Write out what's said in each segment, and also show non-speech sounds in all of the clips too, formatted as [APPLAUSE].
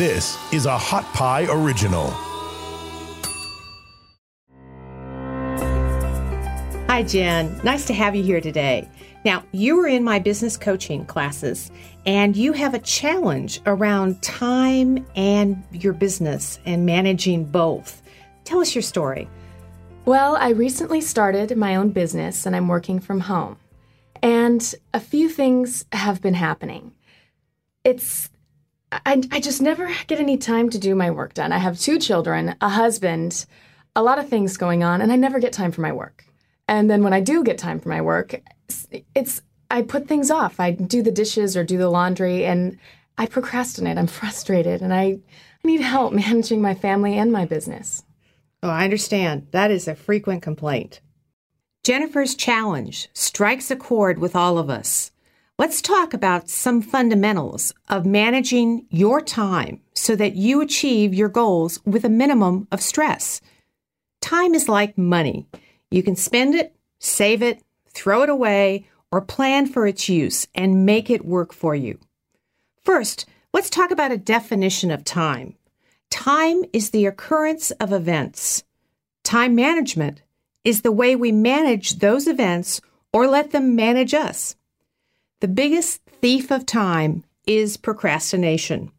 This is a Hot Pie Original. Hi, Jen. Nice to have you here today. Now, you were in my business coaching classes, and you have a challenge around time and your business and managing both. Tell us your story. Well, I recently started my own business and I'm working from home. And a few things have been happening. It's, I, I just never get any time to do my work done. I have two children, a husband, a lot of things going on, and I never get time for my work. And then when I do get time for my work, it's I put things off. I do the dishes or do the laundry and I procrastinate. I'm [LAUGHS] frustrated and I, I need help managing my family and my business. Oh, I understand. That is a frequent complaint. Jennifer's challenge strikes a chord with all of us. Let's talk about some fundamentals of managing your time so that you achieve your goals with a minimum of stress. Time is like money. You can spend it, save it, throw it away, or plan for its use and make it work for you. First, let's talk about a definition of time. Time is the occurrence of events. Time management is the way we manage those events or let them manage us. The biggest thief of time is procrastination.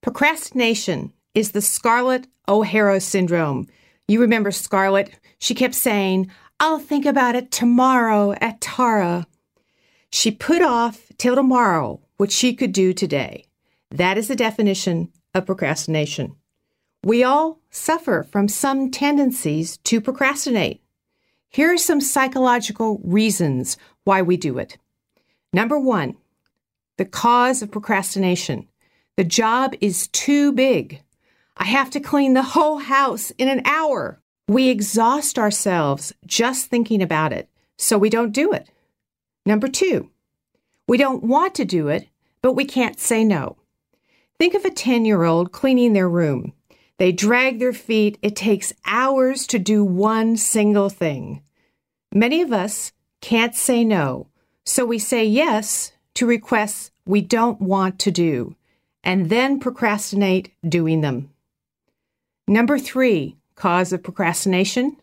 Procrastination is the Scarlett O'Hara syndrome. You remember Scarlett? She kept saying, I'll think about it tomorrow at Tara. She put off till tomorrow what she could do today. That is the definition of procrastination. We all suffer from some tendencies to procrastinate. Here are some psychological reasons why we do it. Number one, the cause of procrastination. The job is too big. I have to clean the whole house in an hour. We exhaust ourselves just thinking about it, so we don't do it. Number two, we don't want to do it, but we can't say no. Think of a 10 year old cleaning their room. They drag their feet. It takes hours to do one single thing. Many of us can't say no, so we say yes to requests we don't want to do and then procrastinate doing them. Number three, Cause of procrastination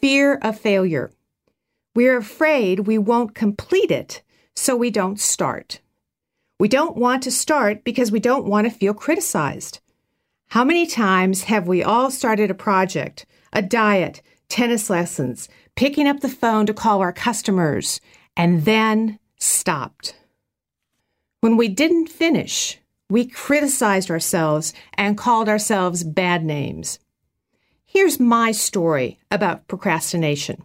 fear of failure. We're afraid we won't complete it, so we don't start. We don't want to start because we don't want to feel criticized. How many times have we all started a project, a diet, tennis lessons, picking up the phone to call our customers, and then stopped? When we didn't finish, we criticized ourselves and called ourselves bad names. Here's my story about procrastination.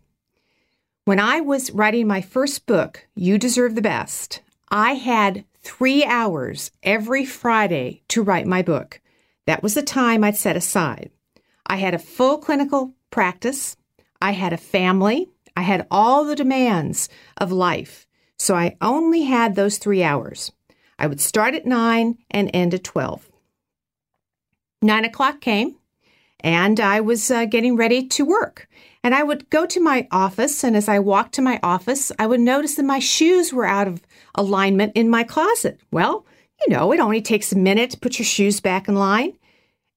When I was writing my first book, You Deserve the Best, I had three hours every Friday to write my book. That was the time I'd set aside. I had a full clinical practice, I had a family, I had all the demands of life. So I only had those three hours. I would start at 9 and end at 12. Nine o'clock came and I was uh, getting ready to work. And I would go to my office, and as I walked to my office, I would notice that my shoes were out of alignment in my closet. Well, you know, it only takes a minute to put your shoes back in line.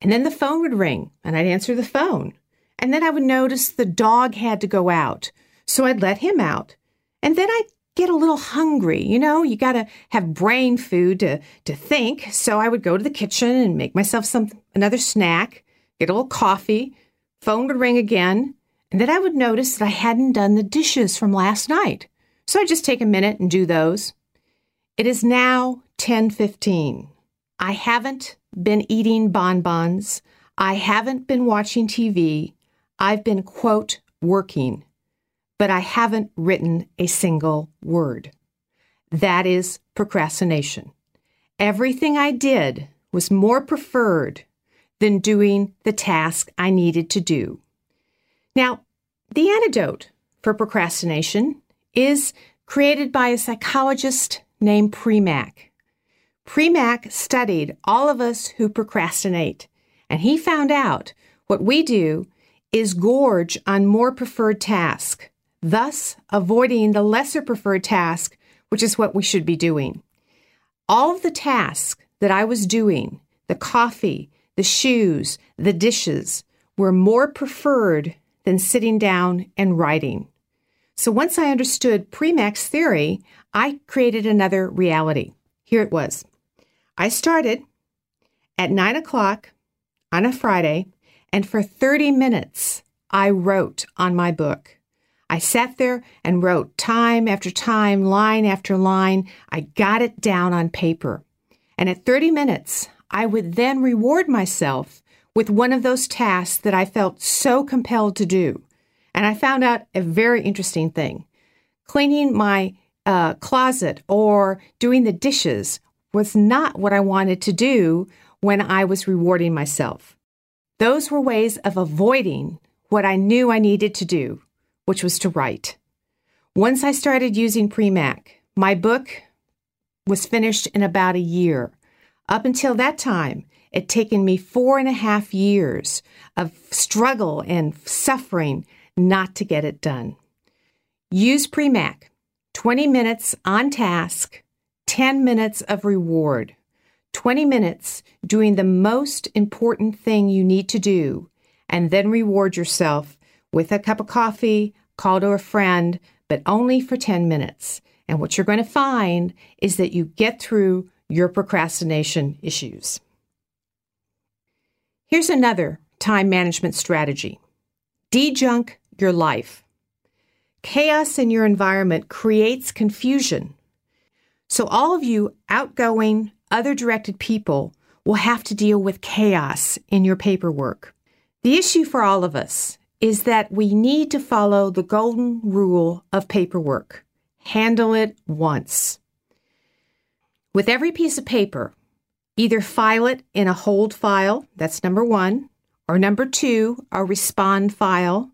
And then the phone would ring, and I'd answer the phone. And then I would notice the dog had to go out, so I'd let him out. And then I'd get a little hungry. You know, you got to have brain food to, to think. So I would go to the kitchen and make myself some another snack get a little coffee, phone would ring again, and then I would notice that I hadn't done the dishes from last night. So I'd just take a minute and do those. It is now 10:15. I haven't been eating bonbons. I haven't been watching TV. I've been quote working, but I haven't written a single word. That is procrastination. Everything I did was more preferred than doing the task I needed to do. Now, the antidote for procrastination is created by a psychologist named Premack. Premack studied all of us who procrastinate, and he found out what we do is gorge on more preferred tasks, thus avoiding the lesser preferred task, which is what we should be doing. All of the tasks that I was doing the coffee, the shoes, the dishes were more preferred than sitting down and writing. So once I understood Premack's theory, I created another reality. Here it was. I started at nine o'clock on a Friday, and for 30 minutes, I wrote on my book. I sat there and wrote time after time, line after line. I got it down on paper. And at 30 minutes, I would then reward myself with one of those tasks that I felt so compelled to do. And I found out a very interesting thing. Cleaning my uh, closet or doing the dishes was not what I wanted to do when I was rewarding myself. Those were ways of avoiding what I knew I needed to do, which was to write. Once I started using Premack, my book was finished in about a year. Up until that time, it had taken me four and a half years of struggle and suffering not to get it done. Use Premack 20 minutes on task, 10 minutes of reward. 20 minutes doing the most important thing you need to do, and then reward yourself with a cup of coffee, call to a friend, but only for 10 minutes. And what you're going to find is that you get through your procrastination issues. Here's another time management strategy dejunk your life. Chaos in your environment creates confusion. So, all of you outgoing, other directed people will have to deal with chaos in your paperwork. The issue for all of us is that we need to follow the golden rule of paperwork handle it once. With every piece of paper, either file it in a hold file, that's number one, or number two, a respond file,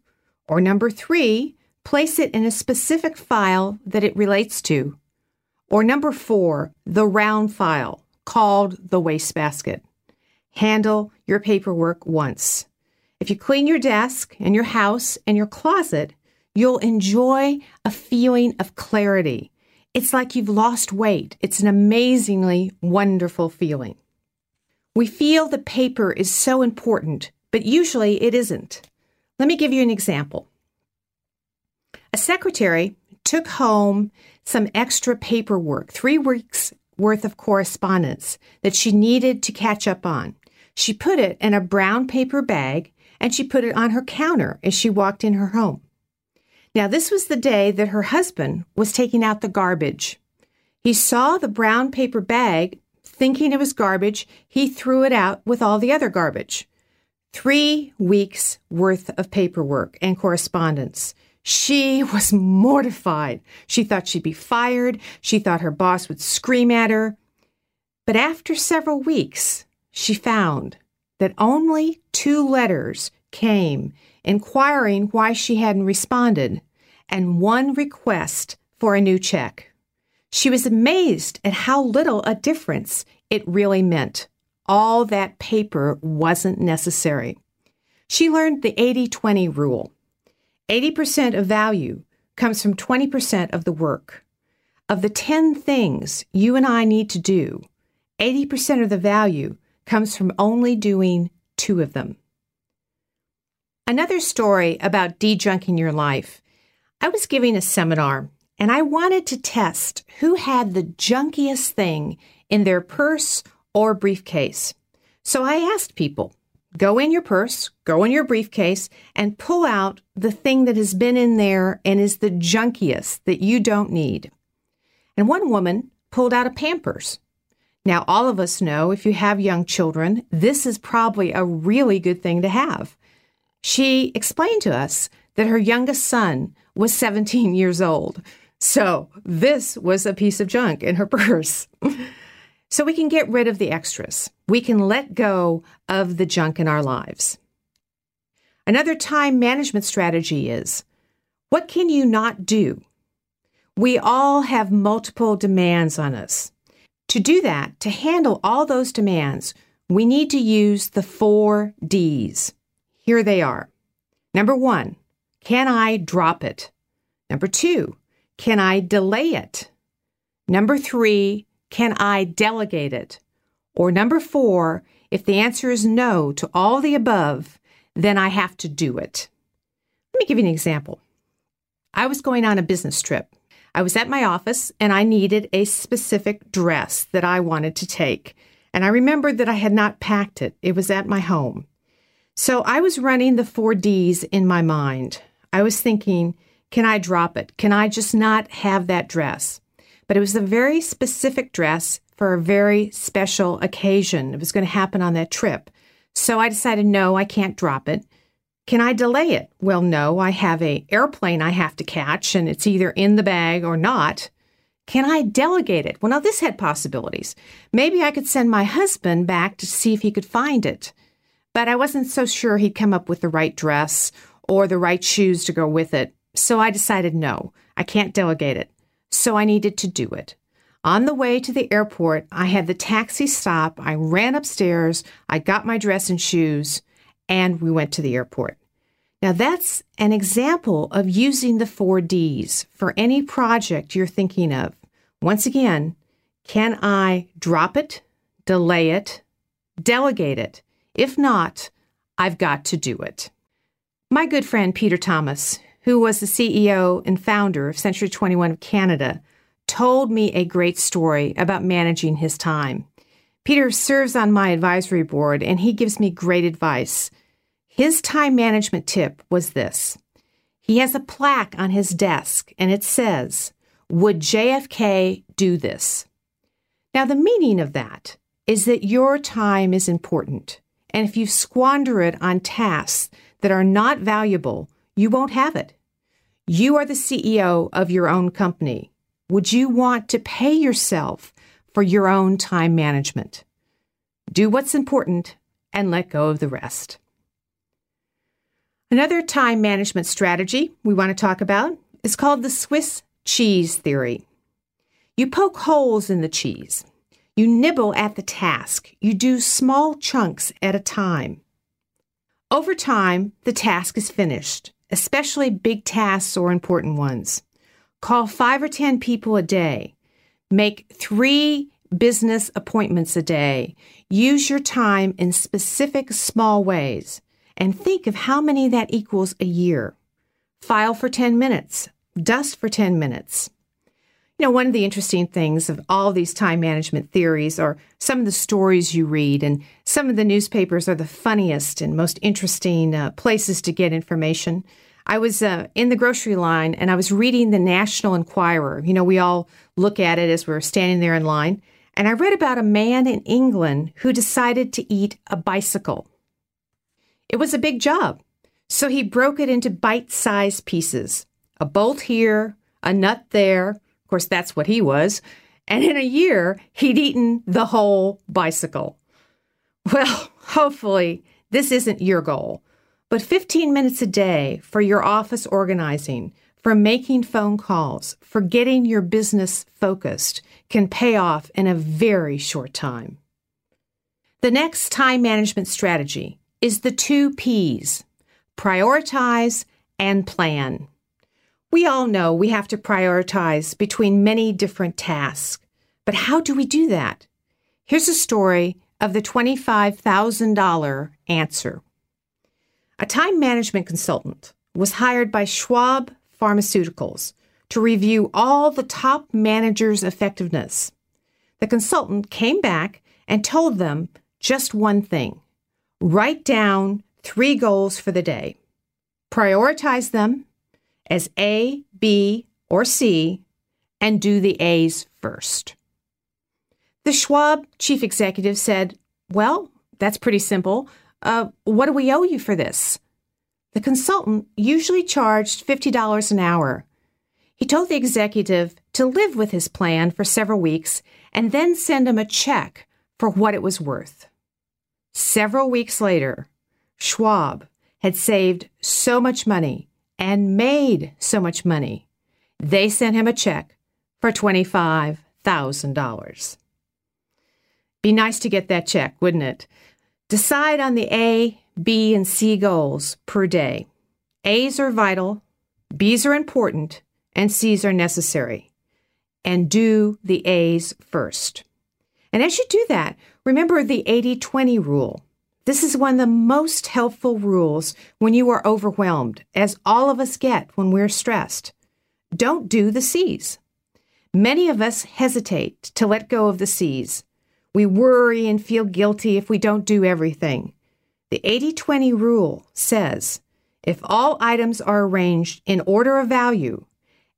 or number three, place it in a specific file that it relates to, or number four, the round file called the wastebasket. Handle your paperwork once. If you clean your desk and your house and your closet, you'll enjoy a feeling of clarity. It's like you've lost weight. It's an amazingly wonderful feeling. We feel the paper is so important, but usually it isn't. Let me give you an example. A secretary took home some extra paperwork, three weeks worth of correspondence that she needed to catch up on. She put it in a brown paper bag and she put it on her counter as she walked in her home. Now, this was the day that her husband was taking out the garbage. He saw the brown paper bag, thinking it was garbage. He threw it out with all the other garbage. Three weeks worth of paperwork and correspondence. She [LAUGHS] was mortified. She thought she'd be fired. She thought her boss would scream at her. But after several weeks, she found that only two letters came inquiring why she hadn't responded and one request for a new check. She was amazed at how little a difference it really meant. All that paper wasn't necessary. She learned the 80 20 rule 80% of value comes from 20% of the work. Of the 10 things you and I need to do, 80% of the value comes from only doing two of them. Another story about dejunking your life. I was giving a seminar and I wanted to test who had the junkiest thing in their purse or briefcase. So I asked people, go in your purse, go in your briefcase, and pull out the thing that has been in there and is the junkiest that you don't need. And one woman pulled out a Pampers. Now, all of us know if you have young children, this is probably a really good thing to have. She explained to us that her youngest son was 17 years old. So, this was a piece of junk in her [LAUGHS] purse. so, we can get rid of the extras. We can let go of the junk in our lives. Another time management strategy is what can you not do? We all have multiple demands on us. To do that, to handle all those demands, we need to use the four D's. Here they are. Number one, can I drop it? Number two, can I delay it? Number three, can I delegate it? Or number four, if the answer is no to all the above, then I have to do it. Let me give you an example. I was going on a business trip. I was at my office and I needed a specific dress that I wanted to take. And I remembered that I had not packed it, it was at my home. So I was running the four D's in my mind. I was thinking, can I drop it? Can I just not have that dress? But it was a very specific dress for a very special occasion. It was going to happen on that trip. So I decided, no, I can't drop it. Can I delay it? Well, no, I have a airplane I have to catch and it's either in the bag or not. Can I delegate it? Well, now this had possibilities. Maybe I could send my husband back to see if he could find it. But I wasn't so sure he'd come up with the right dress or the right shoes to go with it. So I decided no, I can't delegate it. So I needed to do it. On the way to the airport, I had the taxi stop. I ran upstairs. I got my dress and shoes, and we went to the airport. Now, that's an example of using the four D's for any project you're thinking of. Once again, can I drop it, delay it, delegate it? If not, I've got to do it. My good friend Peter Thomas, who was the CEO and founder of Century 21 of Canada, told me a great story about managing his time. Peter serves on my advisory board and he gives me great advice. His time management tip was this he has a plaque on his desk and it says, Would JFK do this? Now, the meaning of that is that your time is important. And if you squander it on tasks that are not valuable, you won't have it. You are the CEO of your own company. Would you want to pay yourself for your own time management? Do what's important and let go of the rest. Another time management strategy we want to talk about is called the Swiss cheese theory. You poke holes in the cheese. You nibble at the task. You do small chunks at a time. Over time, the task is finished, especially big tasks or important ones. Call five or 10 people a day. Make three business appointments a day. Use your time in specific small ways and think of how many that equals a year. File for 10 minutes. Dust for 10 minutes. You know, one of the interesting things of all these time management theories are some of the stories you read, and some of the newspapers are the funniest and most interesting uh, places to get information. I was uh, in the grocery line and I was reading the National Enquirer. You know, we all look at it as we're standing there in line. And I read about a man in England who decided to eat a bicycle. It was a big job. So he broke it into bite sized pieces a bolt here, a nut there. Of course, that's what he was. And in a year, he'd eaten the whole bicycle. Well, [LAUGHS] hopefully, this isn't your goal. But 15 minutes a day for your office organizing, for making phone calls, for getting your business focused can pay off in a very short time. The next time management strategy is the two P's prioritize and plan. We all know we have to prioritize between many different tasks, but how do we do that? Here's a story of the $25,000 answer. A time management consultant was hired by Schwab Pharmaceuticals to review all the top managers' effectiveness. The consultant came back and told them just one thing write down three goals for the day, prioritize them as A, B, or C, and do the A's first. The Schwab chief executive said, Well, that's pretty simple. Uh, what do we owe you for this? The consultant usually charged $50 an hour. He told the executive to live with his plan for several weeks and then send him a check for what it was worth. Several weeks later, Schwab had saved so much money and made so much money, they sent him a check for $25,000. Be nice to get that check, wouldn't it? Decide on the A, B, and C goals per day. A's are vital, B's are important, and C's are necessary. And do the A's first. And as you do that, Remember the 80 20 rule. This is one of the most helpful rules when you are overwhelmed, as all of us get when we're stressed. Don't do the C's. Many of us hesitate to let go of the C's. We worry and feel guilty if we don't do everything. The 80 20 rule says if all items are arranged in order of value,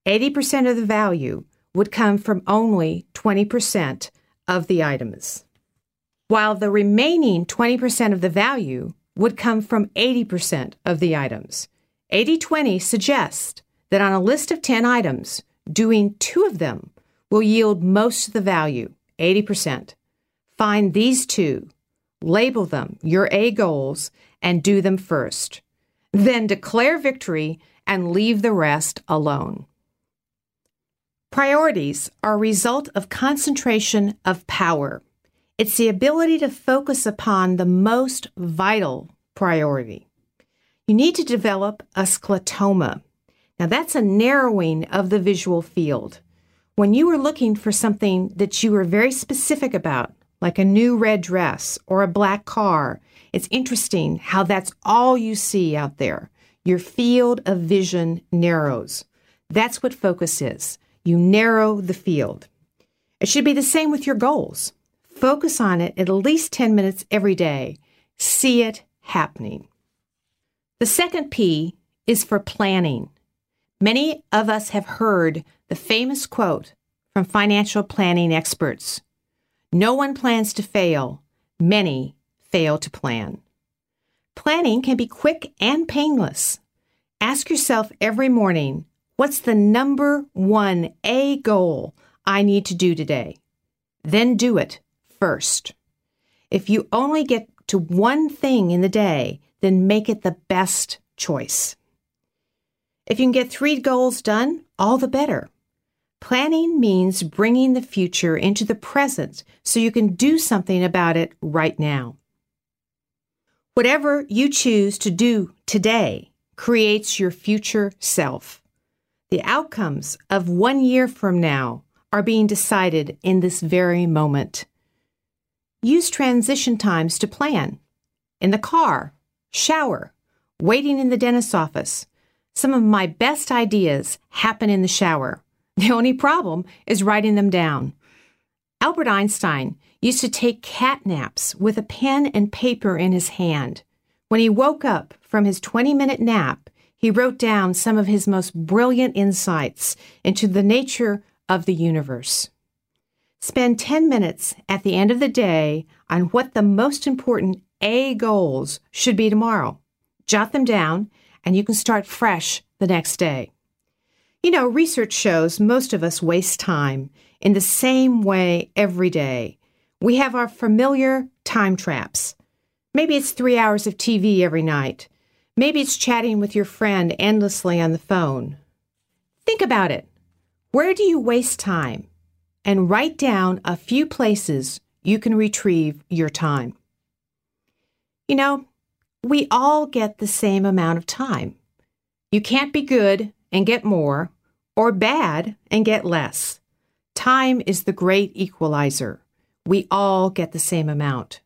80% of the value would come from only 20% of the items, while the remaining 20% of the value would come from 80% of the items. 80 20 suggests that on a list of 10 items, doing two of them will yield most of the value, 80%. Find these two, label them your A goals, and do them first. Then declare victory and leave the rest alone. Priorities are a result of concentration of power. It's the ability to focus upon the most vital priority. You need to develop a sclerotoma. Now, that's a narrowing of the visual field. When you are looking for something that you are very specific about, like a new red dress or a black car, it's interesting how that's all you see out there. Your field of vision narrows. That's what focus is. You narrow the field. It should be the same with your goals. Focus on it at least 10 minutes every day. See it happening. The second P is for planning. Many of us have heard the famous quote from financial planning experts No one plans to fail, many fail to plan. Planning can be quick and painless. Ask yourself every morning what's the number one A goal I need to do today? Then do it first. If you only get to one thing in the day, then make it the best choice. If you can get three goals done, all the better. Planning means bringing the future into the present so you can do something about it right now. Whatever you choose to do today creates your future self. The outcomes of one year from now are being decided in this very moment. Use transition times to plan. In the car, shower, waiting in the dentist's office. Some of my best ideas happen in the shower. The only problem is writing them down. Albert Einstein used to take cat naps with a pen and paper in his hand. When he woke up from his 20 minute nap, he wrote down some of his most brilliant insights into the nature of the universe. Spend 10 minutes at the end of the day on what the most important A goals should be tomorrow. Jot them down, and you can start fresh the next day. You know, research shows most of us waste time in the same way every day. We have our familiar time traps. Maybe it's three hours of TV every night. Maybe it's chatting with your friend endlessly on the phone. Think about it. Where do you waste time? And write down a few places you can retrieve your time. You know, we all get the same amount of time. You can't be good and get more, or bad and get less. Time is the great equalizer. We all get the same amount.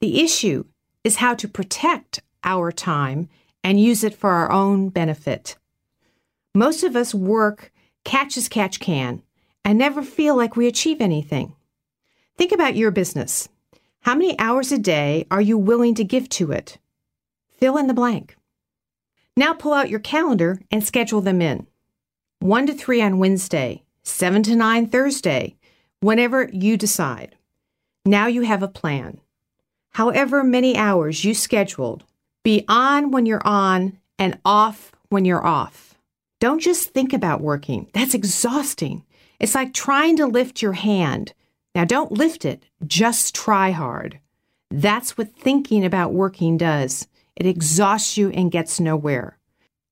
The issue is how to protect our time and use it for our own benefit. Most of us work catch as catch can and never feel like we achieve anything. Think about your business. How many hours a day are you willing to give to it? Fill in the blank. Now pull out your calendar and schedule them in. 1 to 3 on Wednesday, 7 to 9 Thursday, whenever you decide. Now you have a plan. However many hours you scheduled, be on when you're on and off when you're off. Don't just think about working. That's exhausting. It's like trying to lift your hand. Now don't lift it, just try hard. That's what thinking about working does. It exhausts you and gets nowhere.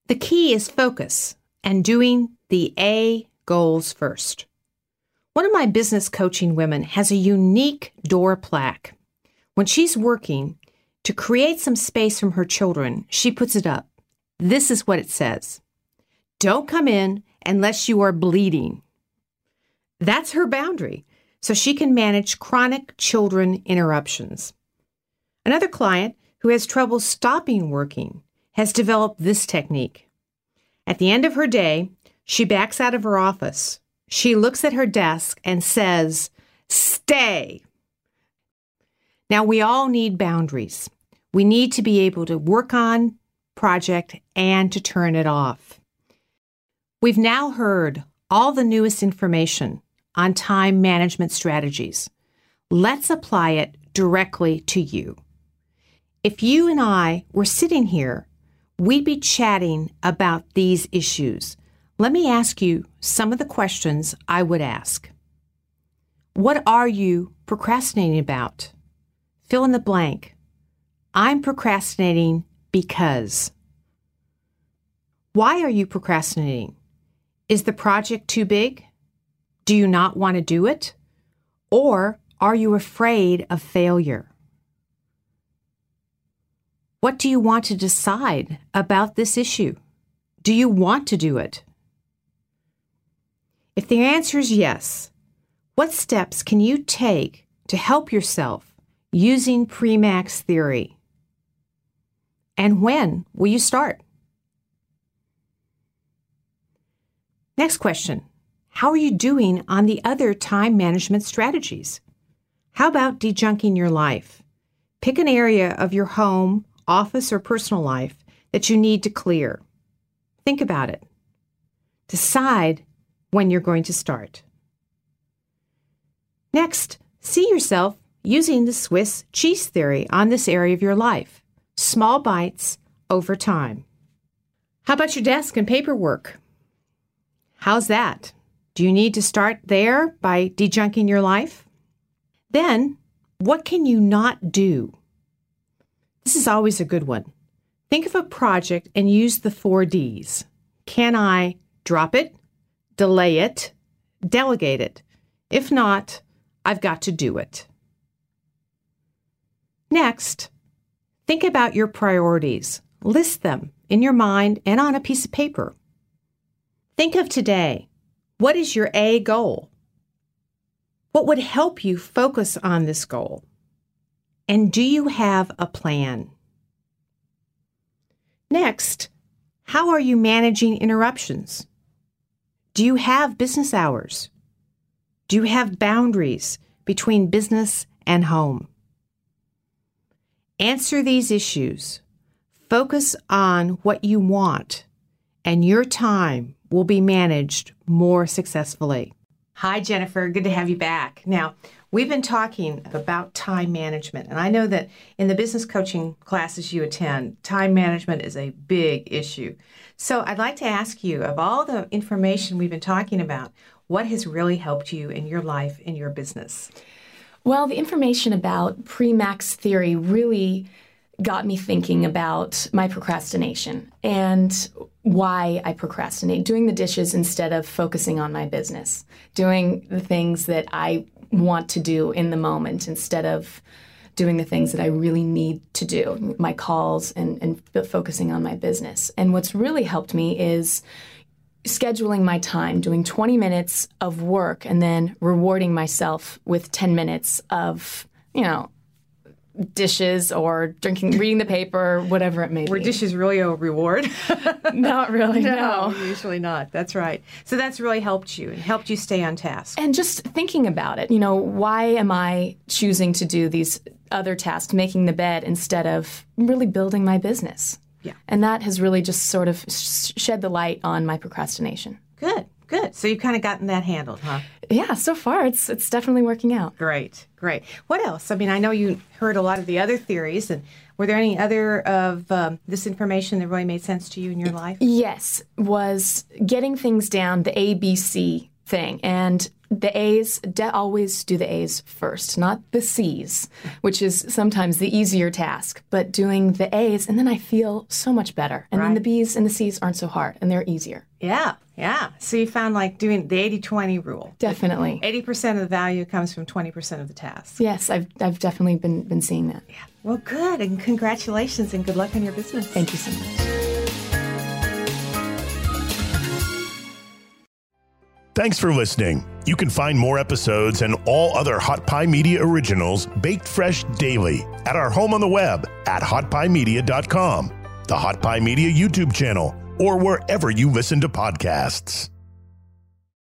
The key is focus and doing the A goals first. One of my business coaching women has a unique door plaque. When she's working to create some space from her children, she puts it up. This is what it says Don't come in unless you are bleeding. That's her boundary. so she can manage chronic children interruptions. Another client who has trouble stopping working has developed this technique. At the end of her day, she backs out of her office. She looks at her desk and says, Stay. Now, we all need boundaries. We need to be able to work on project and to turn it off. We've now heard all the newest information on time management strategies. Let's apply it directly to you. If you and I were sitting here, we'd be chatting about these issues. Let me ask you some of the questions I would ask. What are you procrastinating about? Fill in the blank. I'm procrastinating because. Why are you procrastinating? Is the project too big? Do you not want to do it? Or are you afraid of failure? What do you want to decide about this issue? Do you want to do it? If the answer is yes, what steps can you take to help yourself using Premack's theory? And when will you start? Next question How are you doing on the other time management strategies? How about dejunking your life? Pick an area of your home, office, or personal life that you need to clear. Think about it. Decide when you're going to start. Next, see yourself using the Swiss cheese theory on this area of your life small bites over time. How about your desk and paperwork? How's that? Do you need to start there by dejunking your life? Then, what can you not do? This is always a good one. Think of a project and use the four D's. Can I drop it, delay it, delegate it? If not, I've got to do it. Next, think about your priorities. List them in your mind and on a piece of paper. Think of today. What is your A goal? What would help you focus on this goal? And do you have a plan? Next, how are you managing interruptions? Do you have business hours? Do you have boundaries between business and home? Answer these issues. Focus on what you want, and your time will be managed more successfully. Hi, Jennifer. Good to have you back. Now, we've been talking about time management, and I know that in the business coaching classes you attend, time management is a big issue. So, I'd like to ask you of all the information we've been talking about, what has really helped you in your life, in your business? Well, the information about Premack's theory really got me thinking about my procrastination and why I procrastinate, doing the dishes instead of focusing on my business, doing the things that I want to do in the moment instead of doing the things that I really need to do, my calls and, and focusing on my business. And what's really helped me is scheduling my time, doing 20 minutes of work and then rewarding myself with 10 minutes of, you know, dishes or drinking, [LAUGHS] reading the paper, whatever it may be. Were dishes really a reward? [LAUGHS] Not really, no. usually not. That's right. So that's really helped you and helped you stay on task. And just thinking about it, you know, why am I choosing to do these other tasks, making the bed, instead of really building my business? Yeah. And that has really just sort of shed the light on my procrastination. Good, good. So you've kind of gotten that handled, huh? Yeah, so far it's it's definitely working out. Great, great. What else? I mean, I know you heard a lot of the other theories, and were there any other of um, this information that really made sense to you in your life? Yes, was getting things down, the ABC thing. And the A's de- always do the A's first, not the C's, which is sometimes the easier task, but doing the A's, and then I feel so much better. And then the B's and the C's aren't so hard, and they're easier. Yeah, yeah. So you found like doing the 80 20 rule. Definitely. 80% of the value comes from 20% of the task. Yes, I've, I've definitely been, been seeing that. Yeah. Well, good. And congratulations and good luck on your business. Thank you so much. Thanks for listening. You can find more episodes and all other Hot Pie Media originals baked fresh daily at our home on the web at hotpiemedia.com, the Hot Pie Media YouTube channel, or wherever you listen to podcasts.